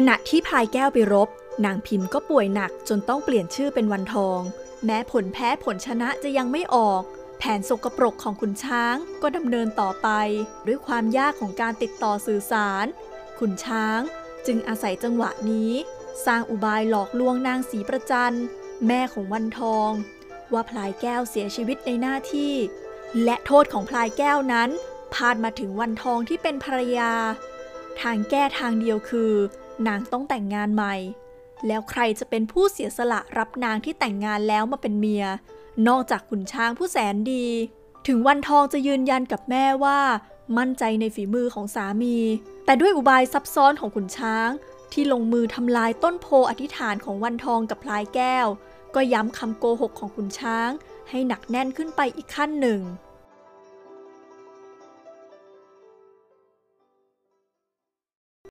ขณะที่พลายแก้วไปรบ นางพิมพ์ก็ป่วยหนักจนต้องเปลี่ยนชื่อเป็นวันทอง แม้ผลแพ้ผลชนะจะยังไม่ออก แผนสกปรกของขุนช้างก็ดำเนินต่อไป ด้วยความยากของการติดต่อสื่อสาร ขุนช้างจึงอาศัยจังหวะนี้ สร้างอุบายหลอกลวงนางสีประจันแม่ของวันทอง ว่าพลายแก้วเสียชีวิตในหน้าที่ และโทษของพลายแก้วนั้นพาดมาถึงวันทองที่เป็นภรรยา ทางแก้ทางเดียวคือ นางต้องแต่งงานใหม่ แล้วใครจะเป็นผู้เสียสละรับนางที่แต่งงานแล้วมาเป็นเมีย นอกจากขุนช้างผู้แสนดี ถึงวันทองจะยืนยันกับแม่ว่า มั่นใจในฝีมือของสามี แต่ด้วยอุบายซับซ้อนของขุนช้าง ที่ลงมือทำลายต้นโพอธิษฐานของวันทองกับพลายแก้ว ก็ย้ำคำโกหกของขุนช้าง ให้หนักแน่นขึ้นไปอีกขั้นหนึ่ง